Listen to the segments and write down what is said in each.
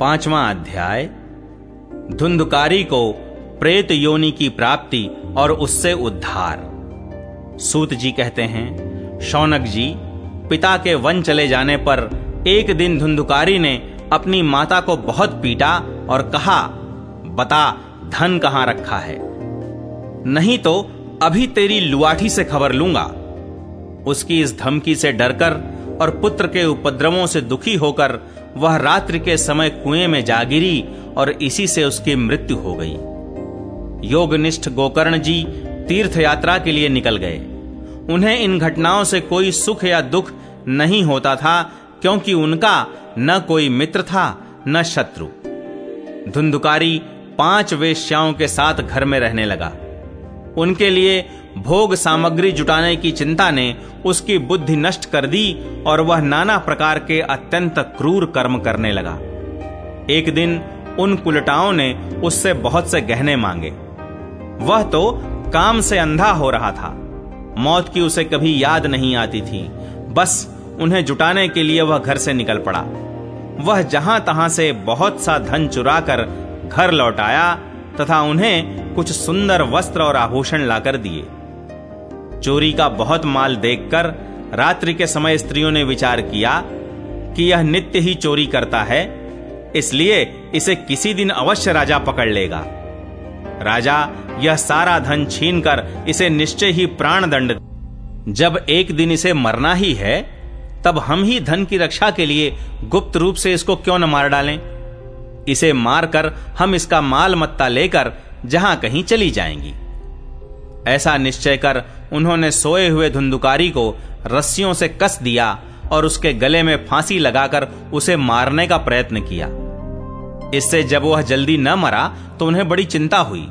पांचवा अध्याय। धुंधकारी को प्रेत योनि की प्राप्ति और उससे उद्धार। सूत जी कहते हैं, शौनक जी, पिता के वन चले जाने पर एक दिन धुंधुकारी ने अपनी माता को बहुत पीटा और कहा, बता, धन कहाँ रखा है? नहीं तो अभी तेरी लुआठी से खबर लूँगा। उसकी इस धमकी से डरकर और पुत्र के उपद्रवों से दुखी होकर वह रात्रि के समय कुएँ में जा गिरी और इसी से उसकी मृत्यु हो गई। योगनिष्ठ गोकर्ण जी तीर्थ यात्रा के लिए निकल गए। उन्हें इन घटनाओं से कोई सुख या दुख नहीं होता था, क्योंकि उनका न कोई मित्र था, न शत्रु। धुंधुकारी पाँच वेश्याओं के साथ घर में रहने लगा। उनके लिए भोग सामग्री जुटाने की चिंता ने उसकी बुद्धि नष्ट कर दी और वह नाना प्रकार के अत्यंत क्रूर कर्म करने लगा। एक दिन उन कुलटाओं ने उससे बहुत से गहने मांगे। वह तो काम से अंधा हो रहा था। मौत की उसे कभी याद नहीं आती थी। बस उन्हें जुटाने के लिए वह घर से निकल पड़ा। वह जहाँ तहां से बहुत सा धन चुरा कर घर लौट आया तथा उन्हें कुछ सुंदर वस्त्र और आभूषण लाकर दिए। चोरी का बहुत माल देखकर रात्रि के समय स्त्रियों ने विचार किया कि यह नित्य ही चोरी करता है, इसलिए इसे किसी दिन अवश्य राजा पकड़ लेगा। राजा यह सारा धन छीनकर इसे निश्चय ही प्राण दंड जब एक दिन इसे मरना ही है, तब हम ही धन की रक्षा के लिए गुप्त रूप से इसको क्यों न मार डालें? इसे मारकर हम इसका माल मत्ता लेकर जहाँ कहीं चली जाएँगी। ऐसा निश्चय कर उन्होंने सोए हुए धुंधुकारी को रस्सियों से कस दिया और उसके गले में फांसी लगाकर उसे मारने का प्रयत्न किया। इससे जब वह जल्दी न मरा तो उन्हें बड़ी चिंता हुई।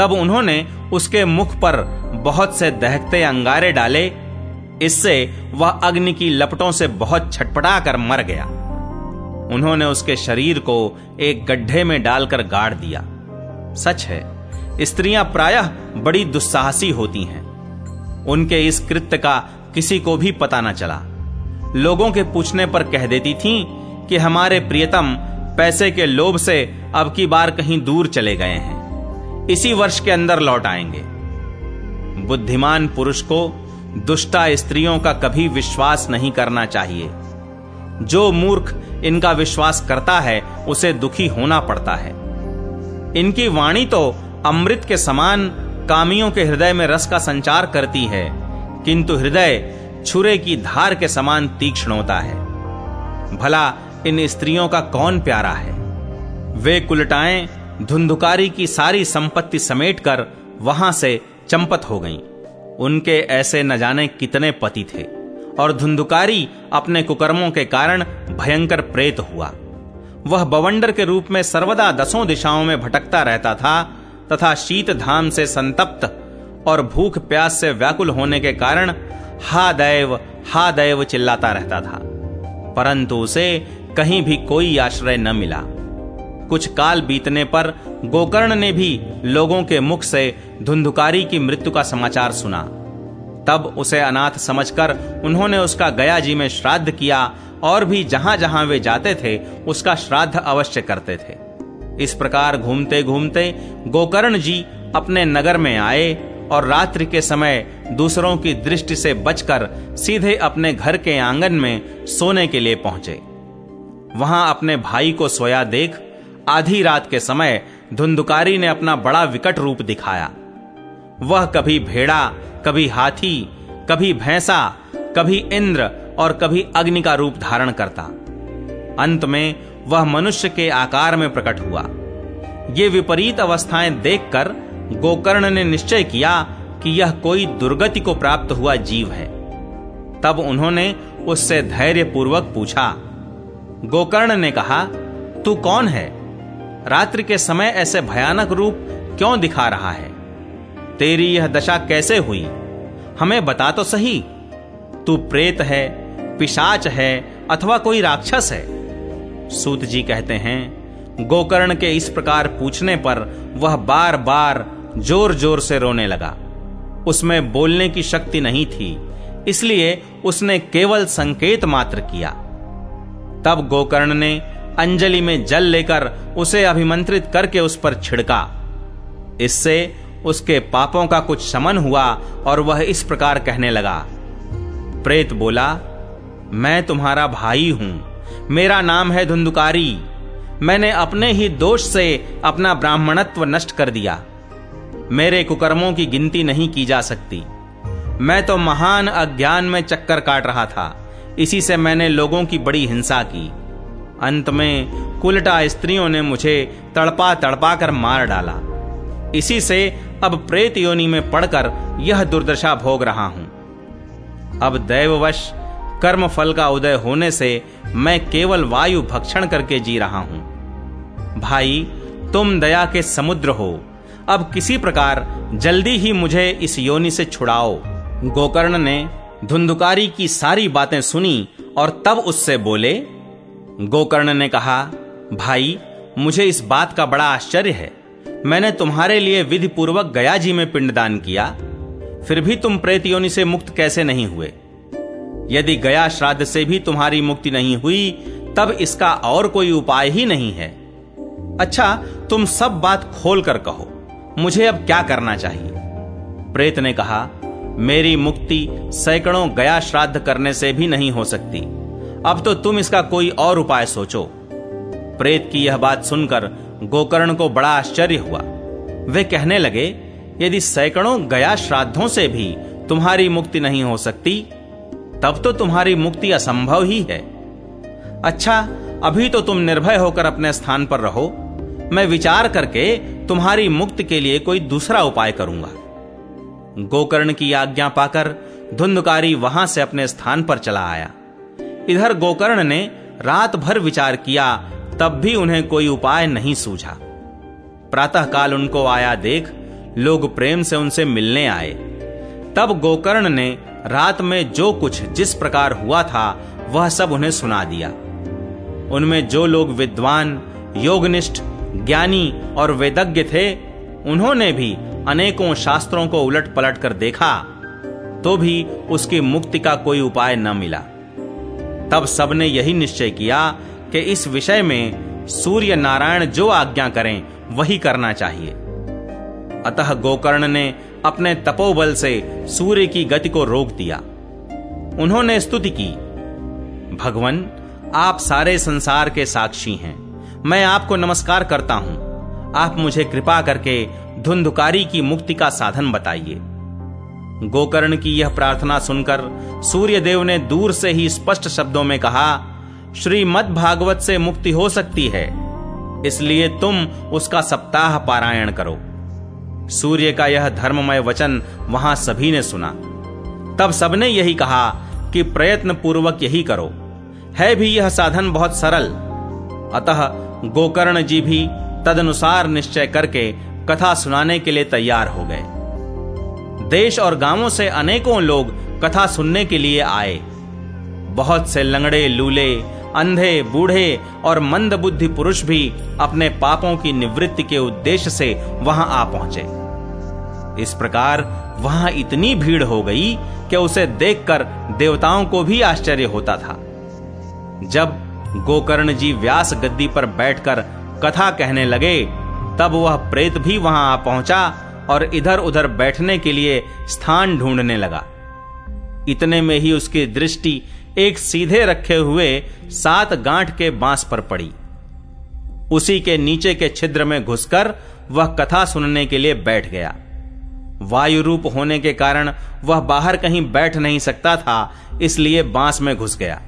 तब उन्होंने उसके मुख पर बहुत से दहकते अंगारे डाले। इससे वह अग्नि की लपटों से बहुत छटपटा कर मर गया। उन्होंने उसके शरीर को एक गड्ढे में डालकर गाड़ दिया। सच है स्त्रियाँ प्रायः बड़ी दुस्साहसी होती हैं। उनके इस कृत्य का किसी को भी पता न चला। लोगों के पूछने पर कह देती थीं कि हमारे प्रियतम पैसे के लोभ से अब की बार कहीं दूर चले गए हैं। इसी वर्ष के अंदर लौट आएँगे। बुद्धिमान पुरुष को दुष्टा स्त्रियों का कभी विश्वास नहीं करना चाहिए। जो मूर्ख इनका विश्वास करता है, उसे दुखी होना पड़ता है। इनकी वाणी तो अमृत के समान कामियों के हृदय में रस का संचार करती है, किंतु हृदय छुरे की धार के समान तीक्ष्ण होता है। भला इन स्त्रियों का कौन प्यारा है? वे कुलटाएँ धुंधुकारी की सारी संपत्ति समेटकर वहाँ से चंपत हो गईं। उनके ऐसे न जाने कितने पति थे, और धुंधुकारी अपने कुकर्मों के कारण भयंकर प्रेत हुआ। वह बवंडर के रूप में सर्वदा दसों दिशाओं में भटकता रहता था तथा शीत धाम से संतप्त और भूख प्यास से व्याकुल होने के कारण हा दैव हा दैव चिल्लाता रहता था। परंतु उसे कहीं भी कोई आश्रय न मिला। कुछ काल बीतने पर गोकर्ण ने भी लोगों के मुख से धुंधुकारी की मृत्यु का समाचार सुना। तब उसे अनाथ समझकर उन्होंने उसका गया जी में श्राद्ध किया और भी जहाँ जहाँ वे जाते थे, उसका श्राद्ध अवश्य करते थे। इस प्रकार घूमते घूमते गोकर्ण जी अपने नगर में आए और रात्रि के समय दूसरों की दृष्टि से बचकर सीधे अपने घर के आँगन में सोने के लिए पहुँचे। वहाँ अपने भाई को सोया देख आधी रात के समय धुंधुकारी ने अपना बड़ा विकट रूप दिखाया। वह कभी भेड़ा, कभी हाथी, कभी भैंसा, कभी इंद्र और कभी अग्नि का रूप धारण करता। अंत में वह मनुष्य के आकार में प्रकट हुआ। ये विपरीत अवस्थाएँ देखकर गोकर्ण ने निश्चय किया कि यह कोई दुर्गति को प्राप्त हुआ जीव है। तब उन्होंने उससे धैर्य पूर्वक पूछा, गोकर्ण ने कहा, तू कौन है? रात्रि के समय ऐसे भयानक रूप क्यों दिखा रहा है? तेरी यह दशा कैसे हुई? हमें बता तो सही। तू प्रेत है, पिशाच है अथवा कोई राक्षस है? सूत जी कहते हैं, गोकर्ण के इस प्रकार पूछने पर वह बार बार ज़ोर ज़ोर से रोने लगा। उसमें बोलने की शक्ति नहीं थी, इसलिए उसने केवल संकेत मात्र किया। तब गोकर्ण ने अंजलि में जल लेकर उसे अभिमंत्रित करके उस पर छिड़का। इससे उसके पापों का कुछ शमन हुआ और वह इस प्रकार कहने लगा, प्रेत बोला, मैं तुम्हारा भाई हूँ। मेरा नाम है धुंधुकारी। मैंने अपने ही दोष से अपना ब्राह्मणत्व नष्ट कर दिया। मेरे कुकर्मों की गिनती नहीं की जा सकती। मैं तो महान अज्ञान में चक्कर काट रहा था। इसी से मैंने लोगों की बड़ी हिंसा की। अंत में कुलटा स्त्रियों ने मुझे तड़पा तड़पा कर मार डाला। इसी से अब प्रेत योनि में पड़कर यह दुर्दशा भोग रहा हूँ। अब दैववश कर्म फल का उदय होने से मैं केवल वायु भक्षण करके जी रहा हूँ। भाई, तुम दया के समुद्र हो। अब किसी प्रकार जल्दी ही मुझे इस योनि से छुड़ाओ। गोकर्ण ने धुंधुकारी की सारी बातें सुनी और तब उससे बोले, गोकर्ण ने कहा, भाई, मुझे इस बात का बड़ा आश्चर्य है। मैंने तुम्हारे लिए विधि पूर्वक गया जी में पिंडदान किया। फिर भी तुम प्रेत योनि से मुक्त कैसे नहीं हुए? यदि गया श्राद्ध से भी तुम्हारी मुक्ति नहीं हुई, तब इसका और कोई उपाय ही नहीं है। अच्छा तुम सब बात खोल कर कहो, मुझे अब क्या करना चाहिए? प्रेत ने कहा, मेरी मुक्ति सैकड़ों गया श्राद्ध करने से भी नहीं हो सकती। अब तो तुम इसका कोई और उपाय सोचो। प्रेत की यह बात सुनकर गोकर्ण को बड़ा आश्चर्य हुआ। वे कहने लगे, यदि सैकड़ों गया श्राद्धों से भी तुम्हारी मुक्ति नहीं हो सकती तब तो तुम्हारी मुक्ति असंभव ही है। अच्छा अभी तो तुम निर्भय होकर अपने स्थान पर रहो। मैं विचार करके तुम्हारी मुक्ति के लिए कोई दूसरा उपाय करूँगा। गोकर्ण की आज्ञा पाकर धुंधकारी वहाँ से अपने स्थान पर चला आया। इधर गोकर्ण ने रात भर विचार किया, तब भी उन्हें कोई उपाय नहीं सूझा। प्रातःकाल उनको आया देख, लोग प्रेम से उनसे मिलने आए। तब गोकर्ण ने रात में जो कुछ जिस प्रकार हुआ था, वह सब उन्हें सुना दिया। उनमें जो लोग विद्वान, योगनिष्ठ, ज्ञानी और वेदज्ञ थे, उन्होंने भी अनेकों शास्त्रों को उलट पलट कर देखा तो भी उसकी मुक्ति का कोई उपाय न मिला। तब सबने यही निश्चय किया कि इस विषय में सूर्य नारायण जो आज्ञा करें, वही करना चाहिए। अतः गोकर्ण ने अपने तपोबल से सूर्य की गति को रोक दिया। उन्होंने स्तुति की, भगवान, आप सारे संसार के साक्षी हैं। मैं आपको नमस्कार करता हूँ। आप मुझे कृपा करके धुंधुकारी की मुक्ति का साधन बताइए। गोकर्ण की यह प्रार्थना सुनकर सूर्य देव ने दूर से ही स्पष्ट शब्दों में कहा श्रीमद भागवत से मुक्ति हो सकती है। इसलिए तुम उसका सप्ताह पारायण करो। सूर्य का यह धर्ममय वचन वहाँ सभी ने सुना। तब सबने यही कहा कि प्रयत्न पूर्वक यही करो। है भी यह साधन बहुत सरल। अतः गोकर्ण जी भी तदनुसार निश्चय करके कथा सुनाने के लिए तैयार हो गए। देश और गाँवों से अनेकों लोग कथा सुनने के लिए आए। बहुत से लंगड़े, लूले, अंधे, बूढ़े और मंद बुद्धि पुरुष भी अपने पापों की निवृत्ति के उद्देश्य से वहाँ आ पहुँचे। इस प्रकार वहाँ इतनी भीड़ हो गई कि उसे देखकर देवताओं को भी आश्चर्य होता था। जब गोकर्ण जी व्यास गद्दी पर बैठकर कथा कहने लगे, तब वह प्रेत भी वहाँ आ पहुँचा और इधर उधर बैठने के लिए स्थान ढूँढने लगा। इतने में ही उसकी दृष्टि एक सीधे रखे हुए सात गांठ के बाँस पर पड़ी। उसी के नीचे के छिद्र में घुसकर वह कथा सुनने के लिए बैठ गया। वायु रूप होने के कारण वह बाहर कहीं बैठ नहीं सकता था, इसलिए बाँस में घुस गया।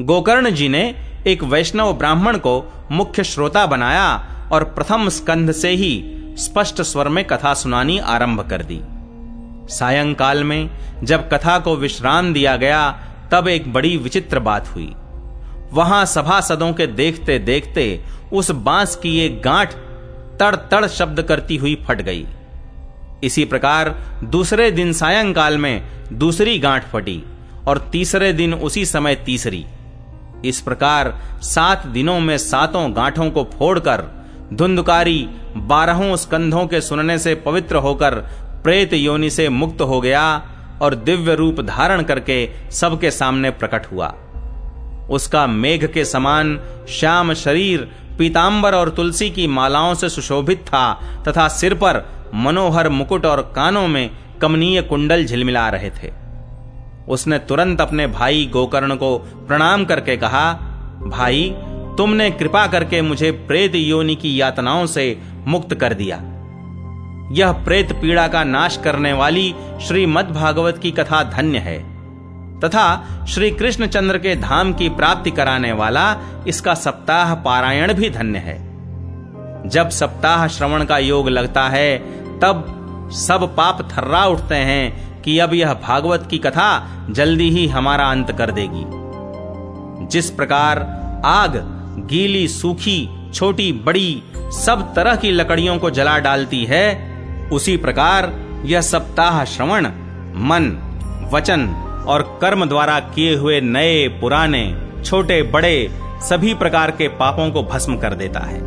गोकर्ण जी ने एक वैष्णव ब्राह्मण को मुख्य श्रोता बनाया और प्रथम स्कंध से ही स्पष्ट स्वर में कथा सुनानी आरंभ कर दी। सायंकाल में जब कथा को विश्राम दिया गया तब एक बड़ी विचित्र बात हुई। वहाँ सभासदों के देखते देखते उस बाँस की एक गांठ तड़ तड़ शब्द करती हुई फट गई। इसी प्रकार दूसरे दिन सायंकाल में दूसरी गांठ फटी और तीसरे दिन उसी समय तीसरी। इस प्रकार सात दिनों में सातों गांठों को फोड़कर धुंधकारी बारहों स्कंधों के सुनने से पवित्र होकर प्रेत योनि से मुक्त हो गया और दिव्य रूप धारण करके सबके सामने प्रकट हुआ। उसका मेघ के समान श्याम शरीर पीतांबर और तुलसी की मालाओं से सुशोभित था तथा सिर पर मनोहर मुकुट और कानों में कमनीय कुंडल झिलमिला रहे थे। उसने तुरंत अपने भाई गोकर्ण को प्रणाम करके कहा, भाई, तुमने कृपा करके मुझे प्रेत योनि की यातनाओं से मुक्त कर दिया। यह प्रेत पीड़ा का नाश करने वाली श्रीमद भागवत की कथा धन्य है। तथा श्री कृष्णचंद्र के धाम की प्राप्ति कराने वाला इसका सप्ताह पारायण भी धन्य है। जब सप्ताह श्रवण का योग लगता है, तब सब पाप थर्रा उठते हैं कि अब यह भागवत की कथा जल्दी ही हमारा अंत कर देगी। जिस प्रकार आग, गीली, सूखी, छोटी, बड़ी सब तरह की लकड़ियों को जला डालती है उसी प्रकार यह सप्ताह श्रवण, मन, वचन और कर्म द्वारा किए हुए नए, पुराने, छोटे, बड़े सभी प्रकार के पापों को भस्म कर देता है।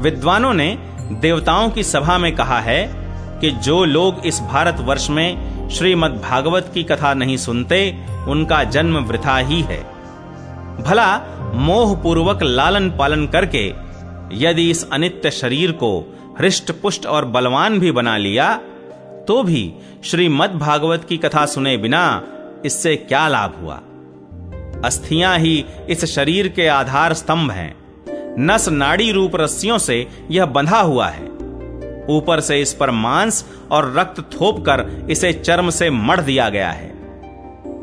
विद्वानों ने देवताओं की सभा में कहा है कि जो लोग इस भारत वर्ष में श्रीमद् भागवत की कथा नहीं सुनते, उनका जन्म वृथा ही है। भला मोह पूर्वक लालन पालन करके यदि इस अनित्य शरीर को हृष्ट पुष्ट और बलवान भी बना लिया तो भी श्रीमद् भागवत की कथा सुने बिना इससे क्या लाभ हुआ? अस्थियाँ ही इस शरीर के आधार स्तंभ हैं। नस नाड़ी रूप रस्सियों से यह बंधा हुआ है। ऊपर से इस पर मांस और रक्त थोप कर इसे चर्म से मढ़ दिया गया है।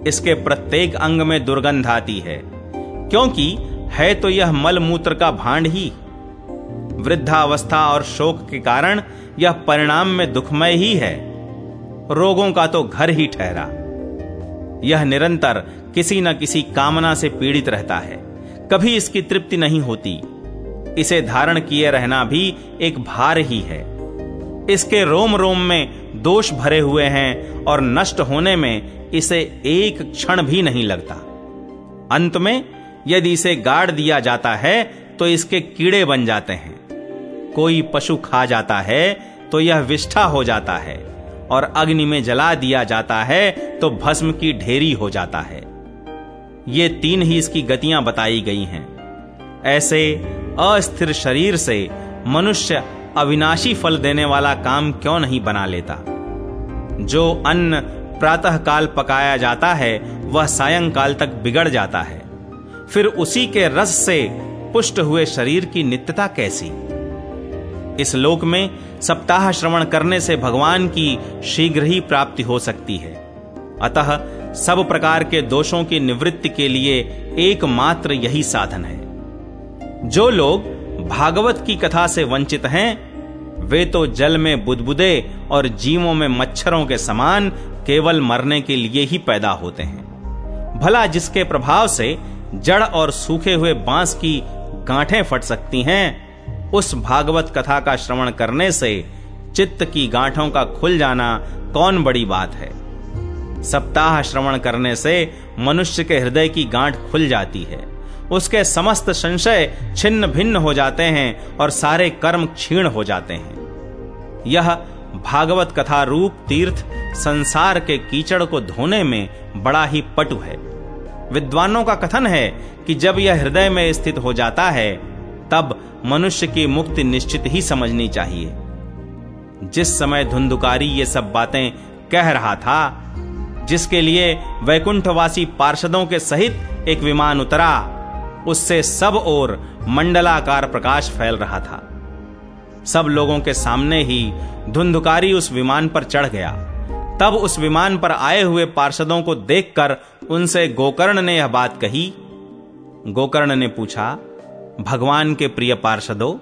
इसके प्रत्येक अंग में दुर्गंध आती है, क्योंकि है तो यह मल मूत्र का भांड ही। वृद्धावस्था और शोक के कारण यह परिणाम में दुखमय ही है। रोगों का तो घर ही ठहरा। यह निरंतर किसी न किसी कामना से पीड़ित रहता है। कभी इसकी तृप्ति नहीं होती। इसे धारण किए रहना भी एक भार ही है। इसके रोम रोम में दोष भरे हुए हैं और नष्ट होने में इसे एक क्षण भी नहीं लगता। अंत में यदि इसे गाड़ दिया जाता है तो इसके कीड़े बन जाते हैं। कोई पशु खा जाता है तो यह विष्ठा हो जाता है। और अग्नि में जला दिया जाता है तो भस्म की ढेरी हो जाता है। ये तीन ही इसकी गतियाँ बताई गई हैं। ऐसे अस्थिर शरीर से मनुष्य अविनाशी फल देने वाला काम क्यों नहीं बना लेता? जो अन्न प्रातः काल पकाया जाता है, वह सायंकाल तक बिगड़ जाता है। फिर उसी के रस से पुष्ट हुए शरीर की नित्यता कैसी? इस लोक में सप्ताह श्रवण करने से भगवान की शीघ्र ही प्राप्ति हो सकती है। अतः सब प्रकार के दोषों की निवृत्ति के लिए एकमात्र यही साधन है। जो लोग भागवत की कथा से वंचित हैं, वे तो जल में बुदबुदे और जीवों में मच्छरों के समान केवल मरने के लिए ही पैदा होते हैं। भला जिसके प्रभाव से जड़ और सूखे हुए बाँस की गांठें फट सकती हैं उस भागवत कथा का श्रवण करने से चित्त की गांठों का खुल जाना कौन बड़ी बात है? सप्ताह श्रवण करने से मनुष्य के हृदय की गांठ खुल जाती है। उसके समस्त संशय छिन्न भिन्न हो जाते हैं और सारे कर्म क्षीण हो जाते हैं। यह भागवत कथा रूप तीर्थ संसार के कीचड़ को धोने में बड़ा ही पटु है। विद्वानों का कथन है कि जब यह हृदय में स्थित हो जाता है तब मनुष्य की मुक्ति निश्चित ही समझनी चाहिए। जिस समय धुंधुकारी ये सब बातें कह रहा था, जिसके लिए वैकुंठवासी पार्षदों के सहित एक विमान उतरा, उससे सब ओर मंडलाकार प्रकाश फैल रहा था। सब लोगों के सामने ही धुंधुकारी उस विमान पर चढ़ गया। तब उस विमान पर आए हुए पार्षदों को देखकर उनसे गोकर्ण ने यह बात कही। गोकर्ण ने पूछा भगवान के प्रिय पार्षदों,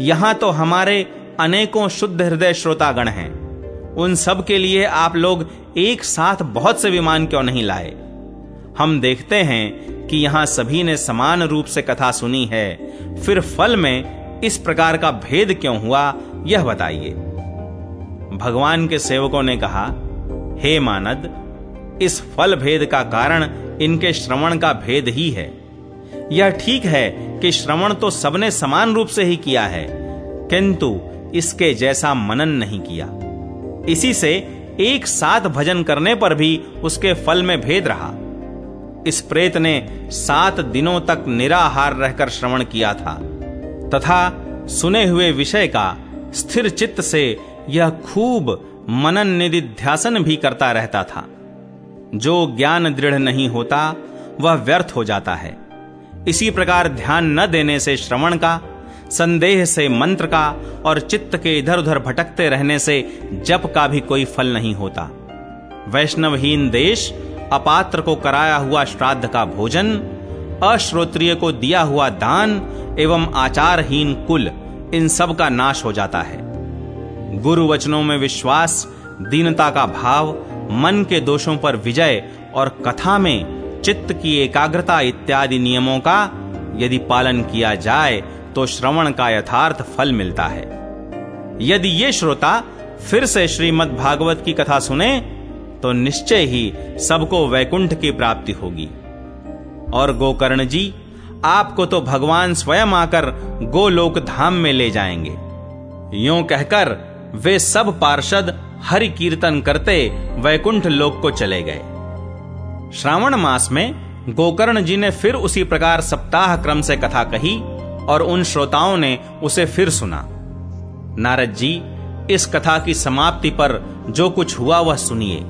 यहाँ तो हमारे अनेकों शुद्ध हृदय श्रोतागण हैं। उन सब के लिए आप लोग एक साथ बहुत से विमान क्यों नहीं लाए? हम देखते हैं कि यहाँ सभी ने समान रूप से कथा सुनी है। फिर फल में इस प्रकार का भेद क्यों हुआ, यह बताइए। भगवान के सेवकों ने कहा, हे मानद, इस फल भेद का कारण इनके श्रवण का भेद ही है। यह ठीक है कि श्रवण तो सबने समान रूप से ही किया है, किंतु इसके जैसा मनन नहीं किया। इसी से एक साथ भजन करने पर भी उसके फल में भेद रहा। इस प्रेत ने सात दिनों तक निराहार रहकर श्रवण किया था, तथा सुने हुए विषय का स्थिर चित्त से यह खूब मनन निधिध्यासन भी करता रहता था। जो ज्ञान दृढ़ नहीं होता, वह व्यर्थ हो जाता है। इसी प्रकार ध्यान न देने से श्रवण का, संदेह से मंत्र का और चित्त के इधर उधर भटकते रहने से जप का भी कोई फल नहीं होता। वैष्णवहीन देश अपात्र को कराया हुआ श्राद्ध का भोजन, अश्रोत्रिय को दिया हुआ दान एवं आचारहीन कुल, इन सब का नाश हो जाता है। गुरु वचनों में विश्वास, दीनता का भाव, मन के दोषों पर विजय और कथा में चित्त की एकाग्रता इत्यादि नियमों का यदि पालन किया जाए तो श्रवण का यथार्थ फल मिलता है। यदि ये श्रोता फिर से श्रीमद् भागवत की कथा सुने तो निश्चय ही सबको वैकुंठ की प्राप्ति होगी। और गोकर्ण जी, आपको तो भगवान स्वयं आकर गोलोक धाम में ले जाएँगे। यूँ कहकर वे सब पार्षद हरि कीर्तन करते वैकुंठ लोक को चले गए। श्रावण मास में गोकर्ण जी ने फिर उसी प्रकार सप्ताह क्रम से कथा कही और उन श्रोताओं ने उसे फिर सुना। नारद जी, इस कथा की समाप्ति पर जो कुछ हुआ वह सुनिए।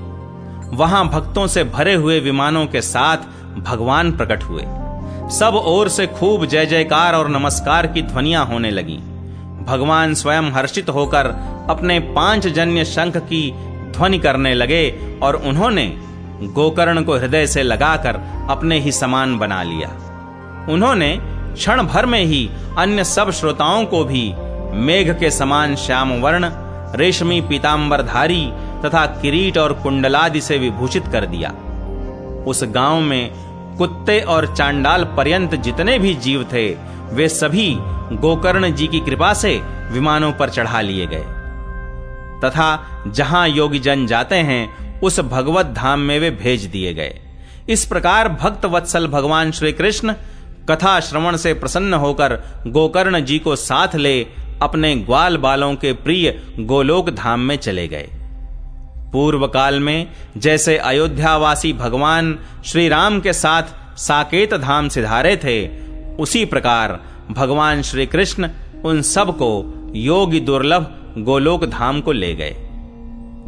वहाँ भक्तों से भरे हुए विमानों के साथ भगवान प्रकट हुए। सब ओर से खूब जय जयकार और नमस्कार की ध्वनिया होने लगी। भगवान स्वयं हर्षित होकर अपने पाँच जन्य शंख की ध्वनि करने लगे और उन्होंने गोकर्ण को हृदय से लगाकर अपने ही समान बना लिया। उन्होंने क्षण भर में ही अन्य सब श्रोताओं को भी मेघ के समान श्याम वर्ण रेशमी पीताम्बरधारी तथा किरीट और कुंडलादि से विभूषित कर दिया। उस गाँव में कुत्ते और चांडाल पर्यंत जितने भी जीव थे, वे सभी गोकर्ण जी की कृपा से विमानों पर चढ़ा लिए गए। तथा जहाँ योगी जन जाते हैं उस भगवत धाम में वे भेज दिए गए। इस प्रकार भक्त वत्सल भगवान श्री कृष्ण कथा श्रवण से प्रसन्न होकर गोकर्ण जी को साथ ले अपने ग्वाल बालों के प्रिय गोलोक धाम में चले गए। पूर्व काल में जैसे अयोध्यावासी भगवान श्री राम के साथ साकेत धाम सिधारे थे, उसी प्रकार भगवान श्री कृष्ण उन सबको योगी दुर्लभ गोलोक धाम को ले गए।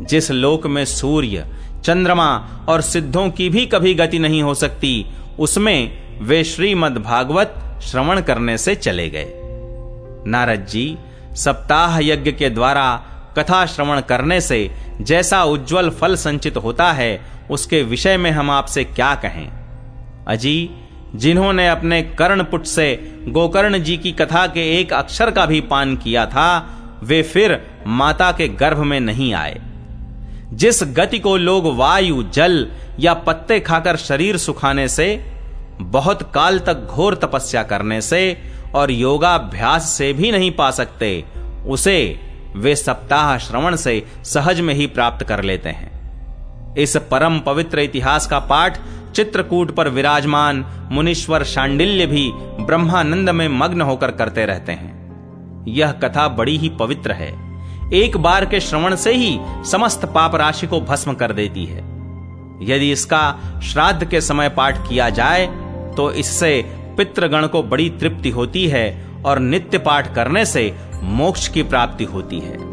जिस लोक में सूर्य, चंद्रमा और सिद्धों की भी कभी गति नहीं हो सकती, उसमें वे श्रीमद् भागवत श्रवण करने से चले गए। नारद जी सप्ताह यज्ञ के द्वारा कथा श्रवण करने से जैसा उज्जवल फल संचित होता है, उसके विषय में हम आपसे क्या कहें? अजी, जिन्होंने अपने कर्णपुट से गोकर्ण जी की कथा के एक अक्षर का भी पान किया था, वे फिर माता के गर्भ में नहीं आए। जिस गति को लोग वायु, जल या पत्ते खाकर शरीर सुखाने से, बहुत काल तक घोर तपस्या करने से और योगाभ्यास से भी नहीं पा सकते, उसे वे सप्ताह श्रवण से सहज में ही प्राप्त कर लेते हैं। इस परम पवित्र इतिहास का पाठ चित्रकूट पर विराजमान मुनीश्वर शांडिल्य भी ब्रह्मानंद में मग्न होकर करते रहते हैं। यह कथा बड़ी ही पवित्र है। एक बार के श्रवण से ही समस्त पाप राशि को भस्म कर देती है। यदि इसका श्राद्ध के समय पाठ किया जाए तो इससे पितृगण को बड़ी तृप्ति होती है और नित्य पाठ करने से मोक्ष की प्राप्ति होती है।